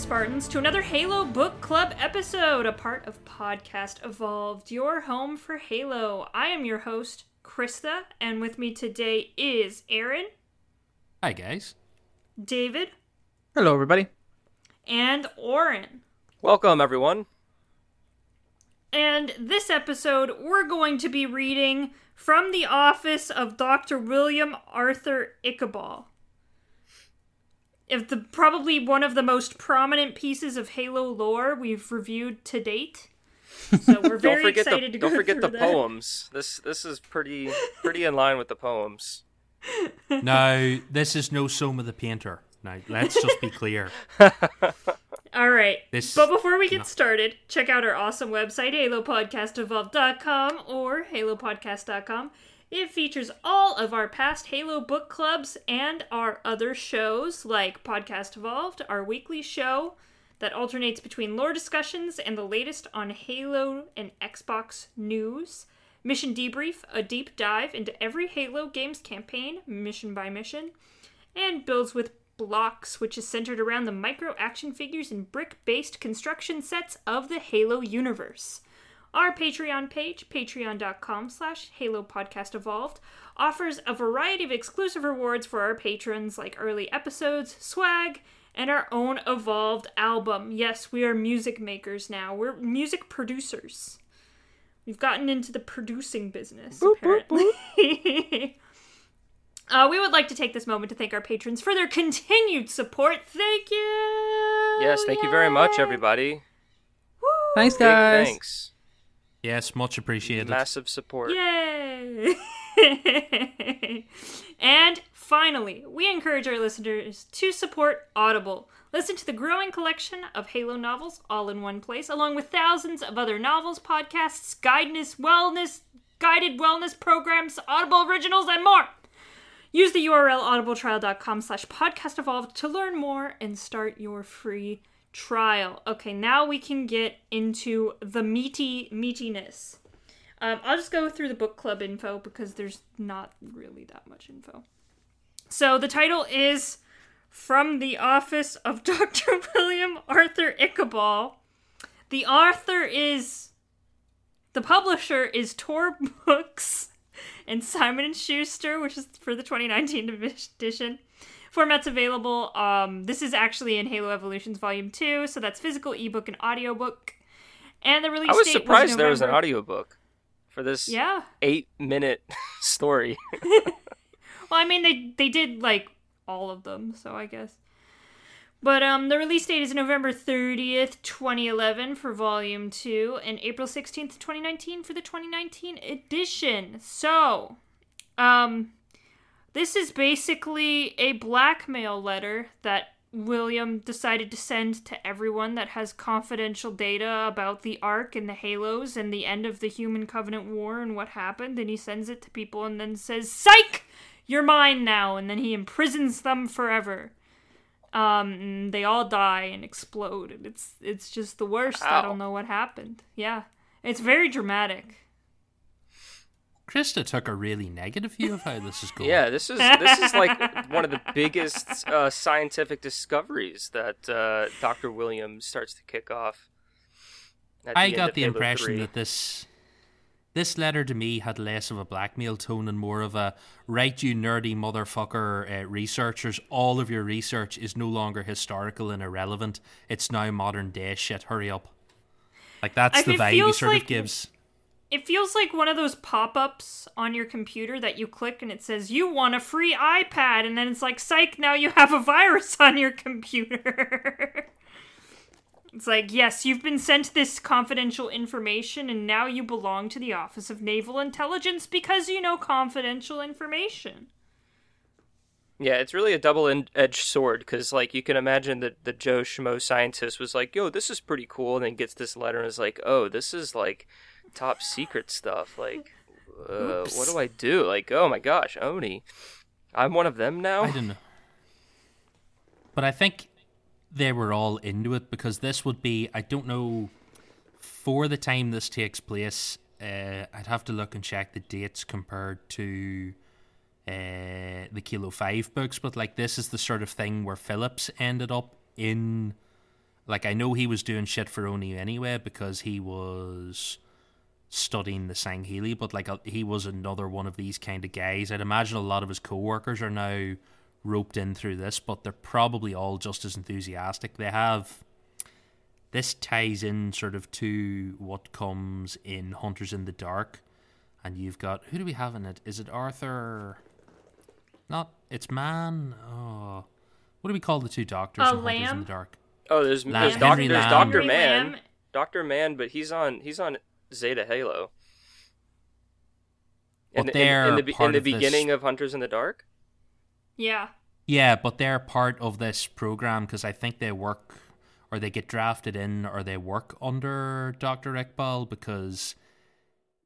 Spartans, to another Halo Book Club episode, a part of Podcast Evolved, your home for Halo. I am your host, Krista, and with me today is Aaron, Hi, guys. David, Hello, everybody. and Oren. Welcome, everyone. And this episode, we're going to be reading from the office of Dr. William Arthur Iqbal. If the probably one of the most prominent pieces of Halo lore we've reviewed to date. So we're very don't forget excited the to go don't forget through the that. poems. This this is pretty pretty in line with the poems. now, this is no Soma the Painter. Now, let's just be clear. All right. This- but before we get started, check out our awesome website, halopodcastevolved.com or halopodcast.com. It features all of our past Halo book clubs and our other shows like Podcast Evolved, our weekly show that alternates between lore discussions and the latest on Halo and Xbox news. Mission Debrief, a deep dive into every Halo games campaign, mission by mission and builds with blocks, which is centered around the micro action figures and brick based construction sets of the Halo universe. Our Patreon page, patreon.com slash Halo Podcast Evolved, offers a variety of exclusive rewards for our patrons like early episodes, swag, and our own Evolved album. Yes, we are music makers now. We're music producers. We've gotten into the producing business, apparently. Uh, we would like to take this moment to thank our patrons for their continued support. Thank you. Yes, thank you very much, Yay. everybody. Thanks, Big guys. thanks. Yes, much appreciated. Massive support. Yay! and finally, we encourage our listeners to support Audible. Listen to the growing collection of Halo novels all in one place, along with thousands of other novels, podcasts, guidance, wellness, guided wellness programs, Audible originals, and more. Use the URL audibletrial.com slash podcast evolved to learn more and start your free trial. Okay, now we can get into the meaty meatiness. Um, I'll just go through the book club info because there's not really that much info. So the title is From the Office of Dr. William Arthur Iqbal. The author is the publisher is Tor Books and Simon and Schuster, which is for the 2019 edition. Formats available. Um, this is actually in Halo Evolutions Volume 2, so that's physical, ebook, and audiobook. And the release I was surprised there was an audiobook for this Yeah. eight minute story. Well, I mean, they they did like all of them, so I guess. But um, the release date is November thirtieth, twenty eleven, for Volume Two, and April sixteenth, twenty nineteen, for the twenty nineteen edition. So, um, this is basically a blackmail letter that William decided to send to everyone that has confidential data about the Ark and the Halos and the end of the Human Covenant War and what happened. And he sends it to people and then says, Psych! You're mine now. And then he imprisons them forever. Um, they all die and explode. And it's, it's just the worst. I don't know what happened. Yeah. It's very dramatic. Krista took a really negative view of how this is going. yeah, this is this is like one of the biggest uh, scientific discoveries that uh, Dr. Williams starts to kick off. I end got the impression 3. that this this letter to me had less of a blackmail tone and more of a right, you nerdy motherfucker uh, researchers. All of your research is no longer historical and irrelevant. It's now modern day shit. Hurry up. Like that's I- the it vibe he sort like- of gives. It feels like one of those pop ups on your computer that you click and it says, You want a free iPad. And then it's like, Psych, now you have a virus on your computer. it's like, Yes, you've been sent this confidential information and now you belong to the Office of Naval Intelligence because you know confidential information. Yeah, it's really a double-edged sword because, like, you can imagine that the Joe Schmo scientist was like, "Yo, this is pretty cool," and then gets this letter and is like, "Oh, this is like top secret stuff. Like, uh, what do I do? Like, oh my gosh, Oni, I'm one of them now." I don't know. But I think they were all into it because this would be, I don't know, for the time this takes place, uh, I'd have to look and check the dates compared to uh, the Kilo 5 books, but like this is the sort of thing where Phillips ended up in Like I know he was doing shit for Oni anyway because he was studying the Sangheili, but like uh, he was another one of these kind of guys. I'd imagine a lot of his co-workers are now roped in through this, but they're probably all just as enthusiastic. They have this ties in sort of to what comes in Hunters in the Dark, and you've got who do we have in it? Is it Arthur? Not it's man. Oh, what do we call the two doctors Uh, in Hunters in the Dark? Oh, there's Lam- there's, doc, there's Doctor Man, Lamb. Doctor Man, but he's on he's on Zeta Halo. In, But the- in- they're in, the, part in the of this- beginning of Hunters in the Dark. Yeah. Yeah, but they're part of this program because I think they work or they get drafted in or they work under Dr. Iqbal because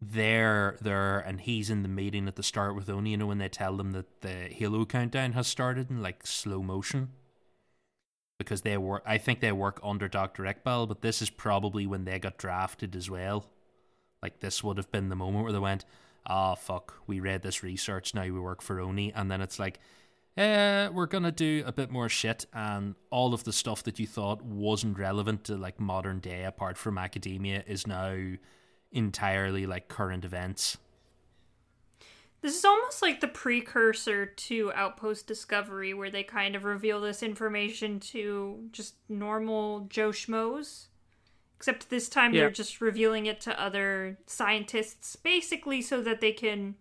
they're there and he's in the meeting at the start with Oni, you know, when they tell them that the Halo countdown has started in like slow motion. Because they work, I think they work under Dr. Iqbal, but this is probably when they got drafted as well. Like this would have been the moment where they went, "Ah, fuck, we read this research, now we work for Oni," and then it's like, uh, we're gonna do a bit more shit, and all of the stuff that you thought wasn't relevant to like modern day, apart from academia, is now entirely like current events. This is almost like the precursor to Outpost Discovery, where they kind of reveal this information to just normal Joe Schmoes. Except this time Yeah. they're just revealing it to other scientists, basically so that they can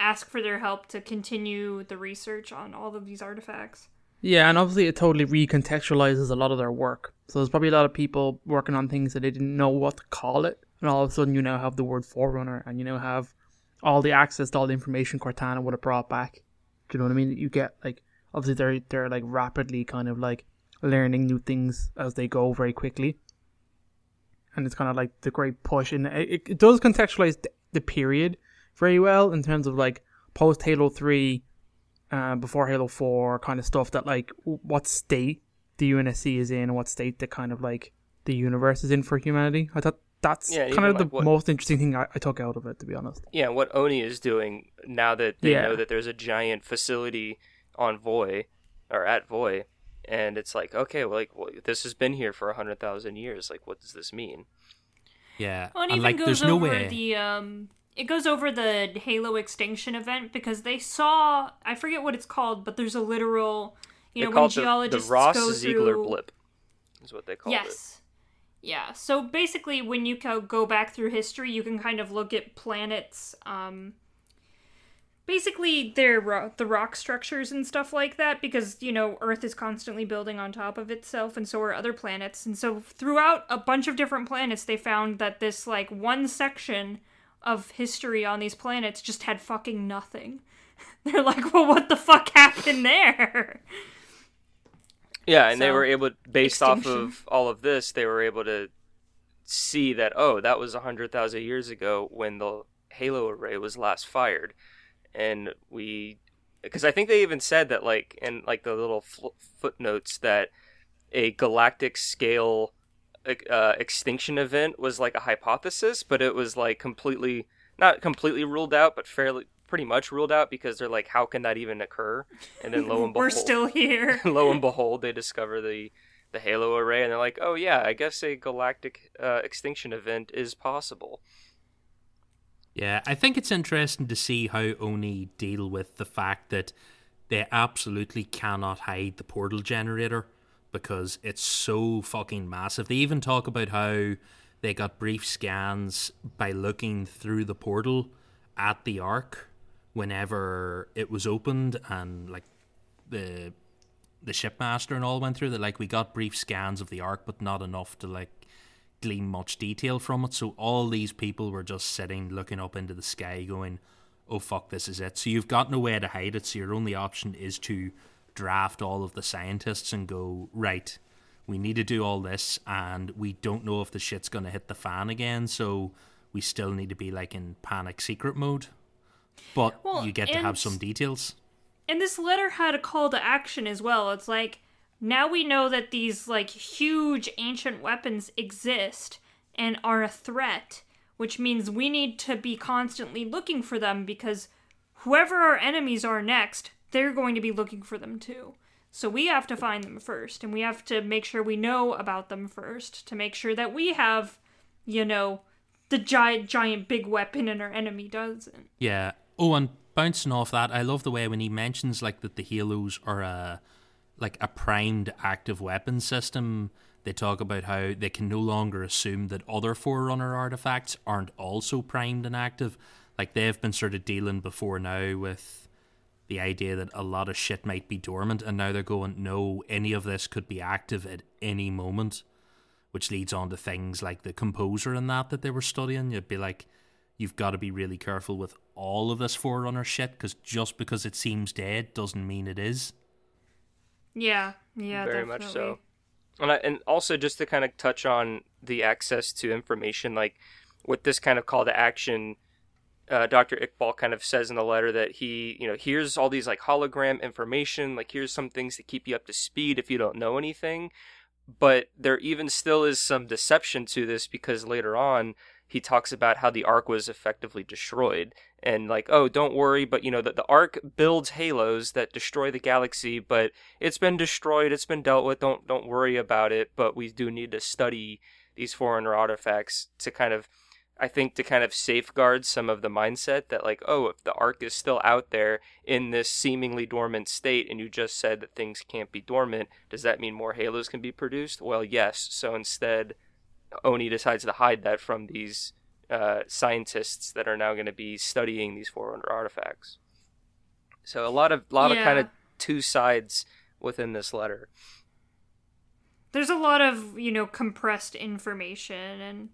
ask for their help to continue the research on all of these artifacts. Yeah, and obviously it totally recontextualizes a lot of their work. So there's probably a lot of people working on things that they didn't know what to call it, and all of a sudden you now have the word Forerunner, and you now have all the access to all the information Cortana would have brought back. Do you know what I mean? You get like obviously they're they're like rapidly kind of like learning new things as they go very quickly, and it's kind of like the great push, and it, it, does contextualize the, the period very well in terms of like post Halo Three uh, before Halo 4 kind of stuff that like what state the UNSC is in and what state the kind of like the universe is in for humanity. I thought that's Yeah, kind of the what- most interesting thing I, I took out of it, to be honest. Yeah, what Oni is doing now that they Yeah. know that there's a giant facility on Voi or at Voi, and it's like, okay, well, like well, this has been here for a hundred thousand years. Like, what does this mean? Yeah, Well, it and even like goes there's no way. the um it goes over the Halo extinction event because they saw I forget what it's called, but there's a literal you they know when it the, the geologists Ross go Ziegler through blip, is what they call it. Yes. Yeah. So basically when you co- go back through history, you can kind of look at planets um basically their ro- the rock structures and stuff like that because you know earth is constantly building on top of itself and so are other planets. And so throughout a bunch of different planets they found that this like one section of history on these planets just had fucking nothing. They're like well what the fuck happened there? Yeah, and they were able, based off of all of this, they were able to see that oh, that was a hundred thousand years ago when the Halo array was last fired, and we, because I think they even said that like in like the little fl- footnotes that a galactic scale uh, extinction event was like a hypothesis, but it was like completely not completely ruled out, but fairly pretty much ruled out because they're like, how can that even occur? And then lo and behold, we're still here lo and behold, they discover the the Halo array, and they're like, "Oh yeah, I guess a galactic uh, extinction event is possible." Yeah, I think it's interesting to see how Oni deal with the fact that they absolutely cannot hide the portal generator because it's so fucking massive. They even talk about how they got brief scans by looking through the portal at the arc whenever it was opened and like the the shipmaster and all went through that like we got brief scans of the arc but not enough to like glean much detail from it. So all these people were just sitting looking up into the sky going oh fuck this is it. So you've got no way to hide it. So your only option is to draft all of the scientists and go right we need to do all this and we don't know if the shit's going to hit the fan again so we still need to be like in panic secret mode. But Well, you get to have some details. And this letter had a call to action as well. It's like now we know that these like huge ancient weapons exist and are a threat, which means we need to be constantly looking for them because whoever our enemies are next, they're going to be looking for them too. So we have to find them first, and we have to make sure we know about them first to make sure that we have, you know, the giant, giant big weapon and our enemy doesn't. Yeah. Oh, and bouncing off that, I love the way when he mentions like that the Halos are a like a primed active weapon system. They talk about how they can no longer assume that other Forerunner artifacts aren't also primed and active. Like they've been sort of dealing before now with the idea that a lot of shit might be dormant, and now they're going, no, any of this could be active at any moment, which leads on to things like the composer and that that they were studying. You'd be like, you've got to be really careful with all of this Forerunner shit because just because it seems dead doesn't mean it is. Yeah, yeah, very definitely. much so. And I, and also just to kind of touch on the access to information, like with this kind of call to action, uh, Dr. Iqbal kind of says in the letter that he, you know, here's all these like hologram information, like here's some things to keep you up to speed if you don't know anything. But there even still is some deception to this because later on he talks about how the ark was effectively destroyed and like oh don't worry but you know that the ark builds halos that destroy the galaxy but it's been destroyed it's been dealt with don't don't worry about it but we do need to study these Forerunner artifacts to kind of I think to kind of safeguard some of the mindset that like oh if the ark is still out there in this seemingly dormant state and you just said that things can't be dormant does that mean more halos can be produced? Well yes. So instead Oni decides to hide that from these uh, scientists that are now going to be studying these Forerunner artifacts. So a lot of lot of kind of two sides within this letter. There's a lot of, you know, compressed information and,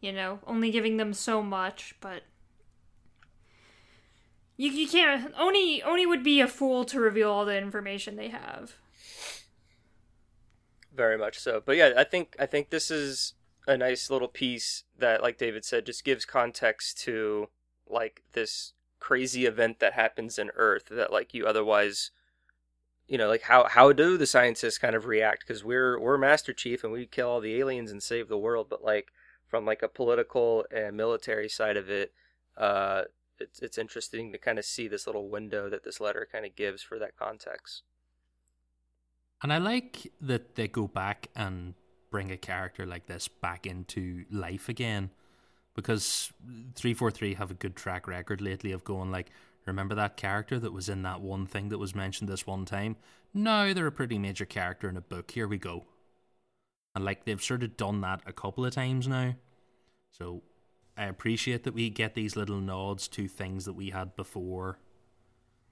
you know, only giving them so much, but. You, you can't. Oni, Oni would be a fool to reveal all the information they have. Very much so. But yeah, I think I think this is a nice little piece that, like David said, just gives context to like this crazy event that happens in Earth that like you otherwise, you know, like how how do the scientists kind of react? Because we're we're Master Chief and we kill all the aliens and save the world, but like from like a political and military side of it, uh, it's it's interesting to kind of see this little window that this letter kind of gives for that context. And I like that they go back and bring a character like this back into life again. Because 343 have a good track record lately of going like, remember that character that was in that one thing that was mentioned this one time? Now they're a pretty major character in a book. Here we go. And like they've sort of done that a couple of times now. So I appreciate that we get these little nods to things that we had before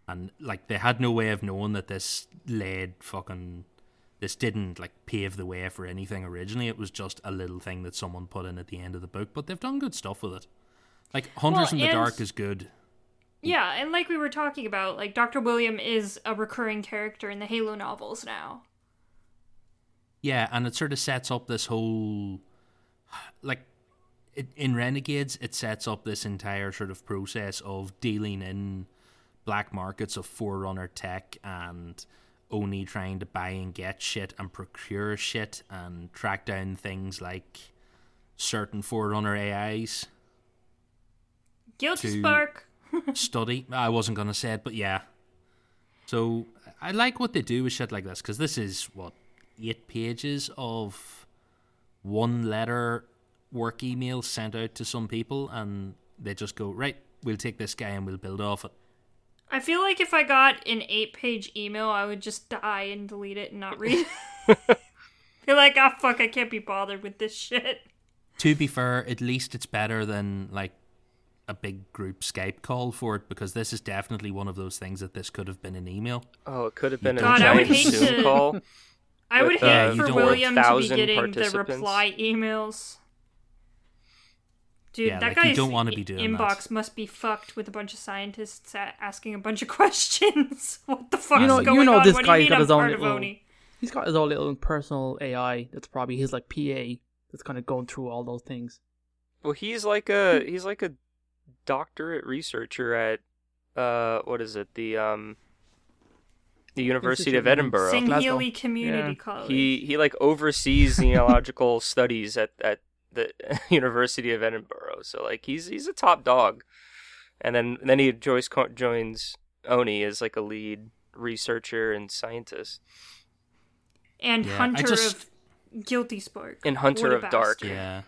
and like they had no way of knowing that this led fucking this didn't like pave the way for anything originally it was just a little thing that someone put in at the end of the book but they've done good stuff with it like hunters Well, in the and- dark is good Yeah, and like we were talking about, like Dr. William is a recurring character in the Halo novels now. yeah and it sort of sets up this whole like it, in renegades it sets up this entire sort of process of dealing in black markets of forerunner tech and only trying to buy and get shit and procure shit and track down things like certain forerunner ais Guilty Spark. study. I wasn't gonna say it, but yeah. So I like what they do with shit like this because this is what eight pages of one letter work email sent out to some people, and they just go right. We'll take this guy and we'll build off it. I feel like if I got an eight page email, I would just die and delete it and not read it. Feel like, ah, fuck, I can't be bothered with this shit. To be fair, at least it's better than like a big group Skype call for it because this is definitely one of those things that this could have been an email. Oh, it could have been a God, I would giant hate Zoom to- call. I would With, hate uh, for William to be getting the reply emails. Dude, Yeah, that like, you guy's don't wanna be doing inbox that. must be fucked with a bunch of scientists asking a bunch of questions. what the fuck You know- is you know on? this what do you mean got I'm his own little- He's got his own little personal AI that's probably his like PA that's kind of going through all those things. Well, he's like a he's like a doctorate researcher at uh what is it the um the University of Edinburgh. St. Glasgow. Community Yeah. College. He he like oversees genealogical studies at at the University of Edinburgh. So like he's he's a top dog. And then then he Joyce co- joins Oni as like a lead researcher and scientist And Yeah, Hunter just- of Guilty Spark. and Hunter What a of Dark. Yeah.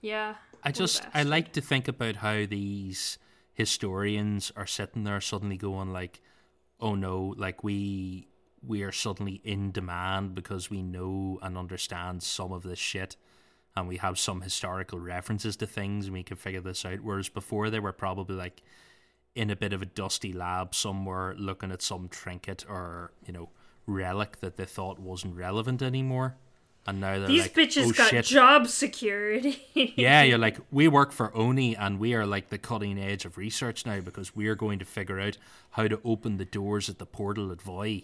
Yeah. I just I like to think about how these historians are sitting there suddenly going like, "Oh no, like we we are suddenly in demand because we know and understand some of this shit and we have some historical references to things and we can figure this out." Whereas before they were probably like in a bit of a dusty lab somewhere looking at some trinket or, you know, relic that they thought wasn't relevant anymore. And now they're These like, bitches oh, got shit. job security. Yeah, you're like, we work for Oni and we are like the cutting edge of research now because we are going to figure out how to open the doors at the portal at Voi.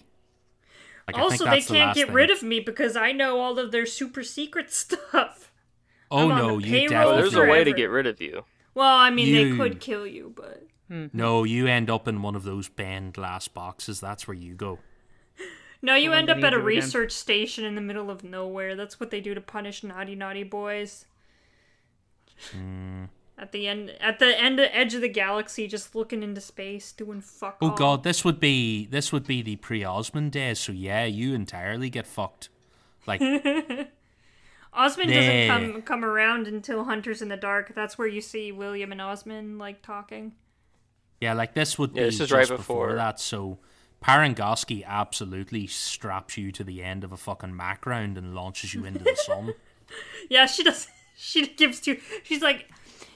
Like, also, they can't get rid of me because I know all of their super secret stuff. Oh I'm no, the you payroll definitely. there's a way to get rid of you. Well, I mean, You- they could kill you, but No, you end up in one of those bend glass boxes. That's where you go. no, you when end up at a you again. research station in the middle of nowhere. That's what they do to punish naughty, naughty boys. Hmm. At the end, at the end, edge of the galaxy, just looking into space, doing fuck Oh all. god, this would be this would be the pre-Osman days. So yeah, you entirely get fucked. Like Osman Nah. doesn't come come around until Hunters in the Dark. That's where you see William and Osman like talking. yeah, like this would be Yeah, this is just right before. before. that. So Parangosky absolutely straps you to the end of a fucking Mac round and launches you into the sun. Yeah, she does. She gives to. She's like,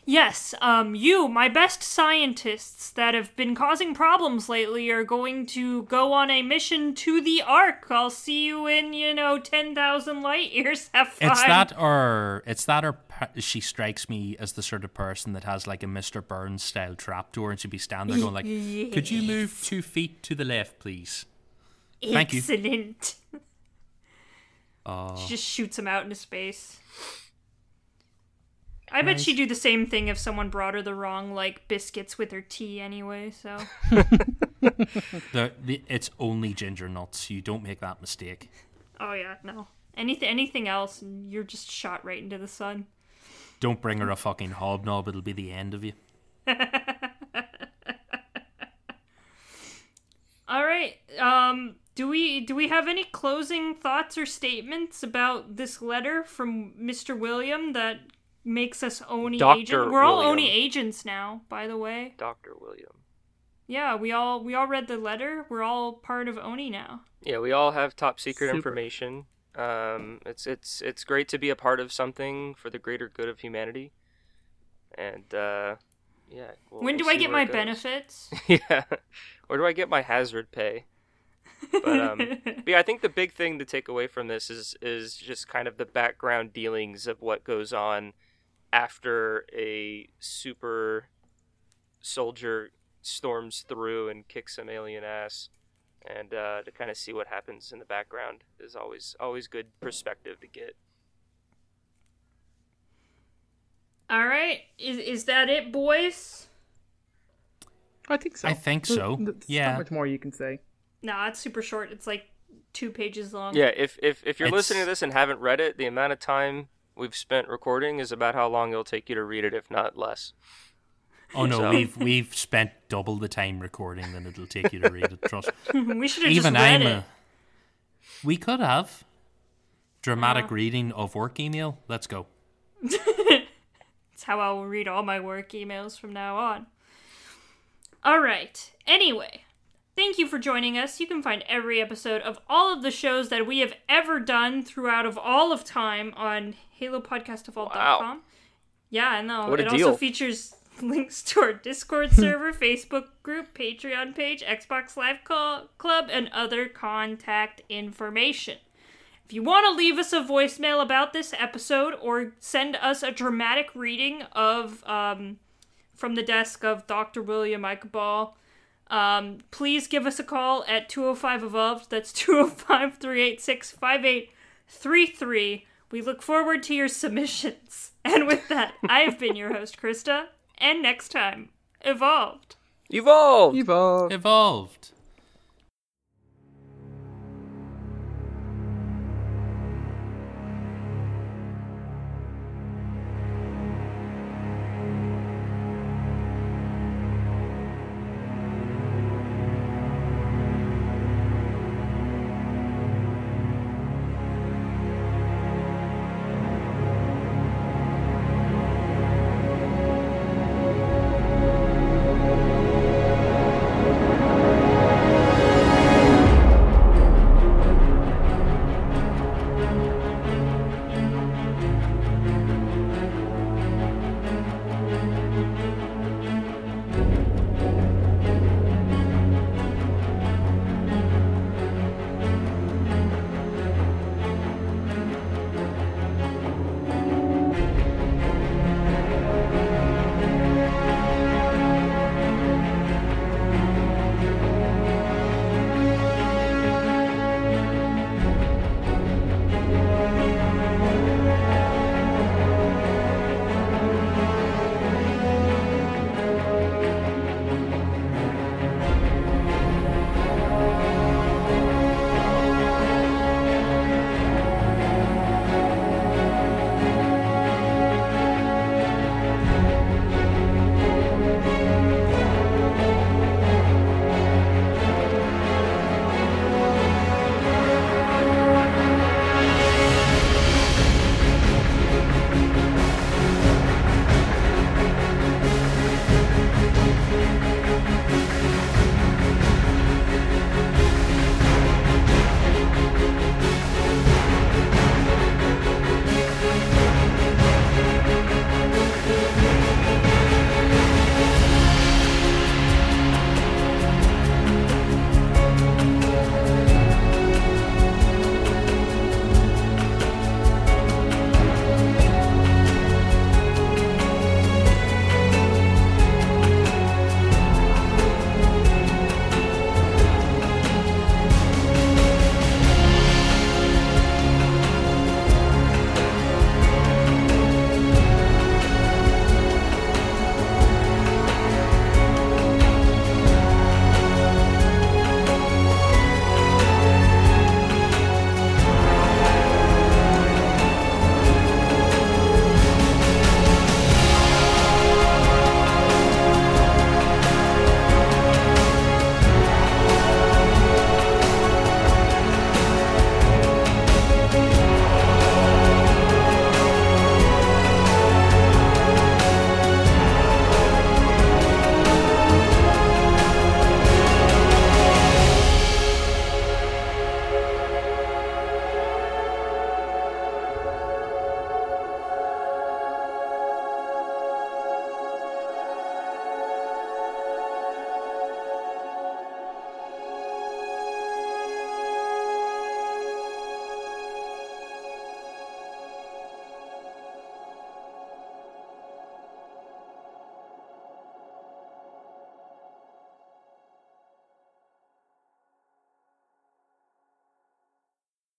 yes, um, you, my best scientists that have been causing problems lately, are going to go on a mission to the Ark. I'll see you in, you know, ten thousand light years. Have fun. It's that, or it's that, or she strikes me as the sort of person that has like a Mr. Burns style trapdoor, and she'd be standing there going like, "Could you move two feet to the left, please?" Thank you. Excellent. Uh, She just shoots him out into space. I bet she'd do the same thing if someone brought her the wrong like biscuits with her tea anyway. So the, the it's only ginger nuts. You don't make that mistake. Oh yeah, no. Anything anything else and you're just shot right into the sun. Don't bring her a fucking hobnob. It'll be the end of you. All right. Um do we do we have any closing thoughts or statements about this letter from Mr. William that makes us Oni Dr. agent? We're all William. Oni agents now, by the way. Dr. William. Yeah, we all we all read the letter. We're all part of Oni now. Yeah, we all have top secret Super. information. Um, it's it's it's great to be a part of something for the greater good of humanity. And uh, yeah. we'll- when do we'll I get my goes. benefits? yeah. Where do I get my hazard pay? But um, but yeah, I think the big thing to take away from this is is just kind of the background dealings of what goes on after a super soldier storms through and kicks some alien ass, and uh, to kind of see what happens in the background is always always good perspective to get. all right. Is is that it, boys? I think so. I think so. There's Yeah. Not much more you can say. Nah, it's super short. It's like two pages long. Yeah, if if if you're It's- listening to this and haven't read it, the amount of time we've spent recording is about how long it'll take you to read it, if not less. Oh no, So- we've we've spent double the time recording than it'll take you to read it. Trust. we should have just Even read I'm it. a. We could have dramatic Uh-huh. reading of work email. Let's go. It's how I will read all my work emails from now on. All right. Anyway, thank you for joining us. You can find every episode of all of the shows that we have ever done throughout of all of time on HaloPodcastEvolved.com. Yeah, I know. What a it also features links to our Discord server, Facebook group, Patreon page, Xbox Live Call Club, and other contact information. If you want to leave us a voicemail about this episode or send us a dramatic reading of um, from the desk of Dr. William Ball, um, please give us a call at 205 Evolved. That's 205 386 5833. We look forward to your submissions. And with that, I have been your host, Krista. And next time, Evolved. Evolved. Evolve. Evolved.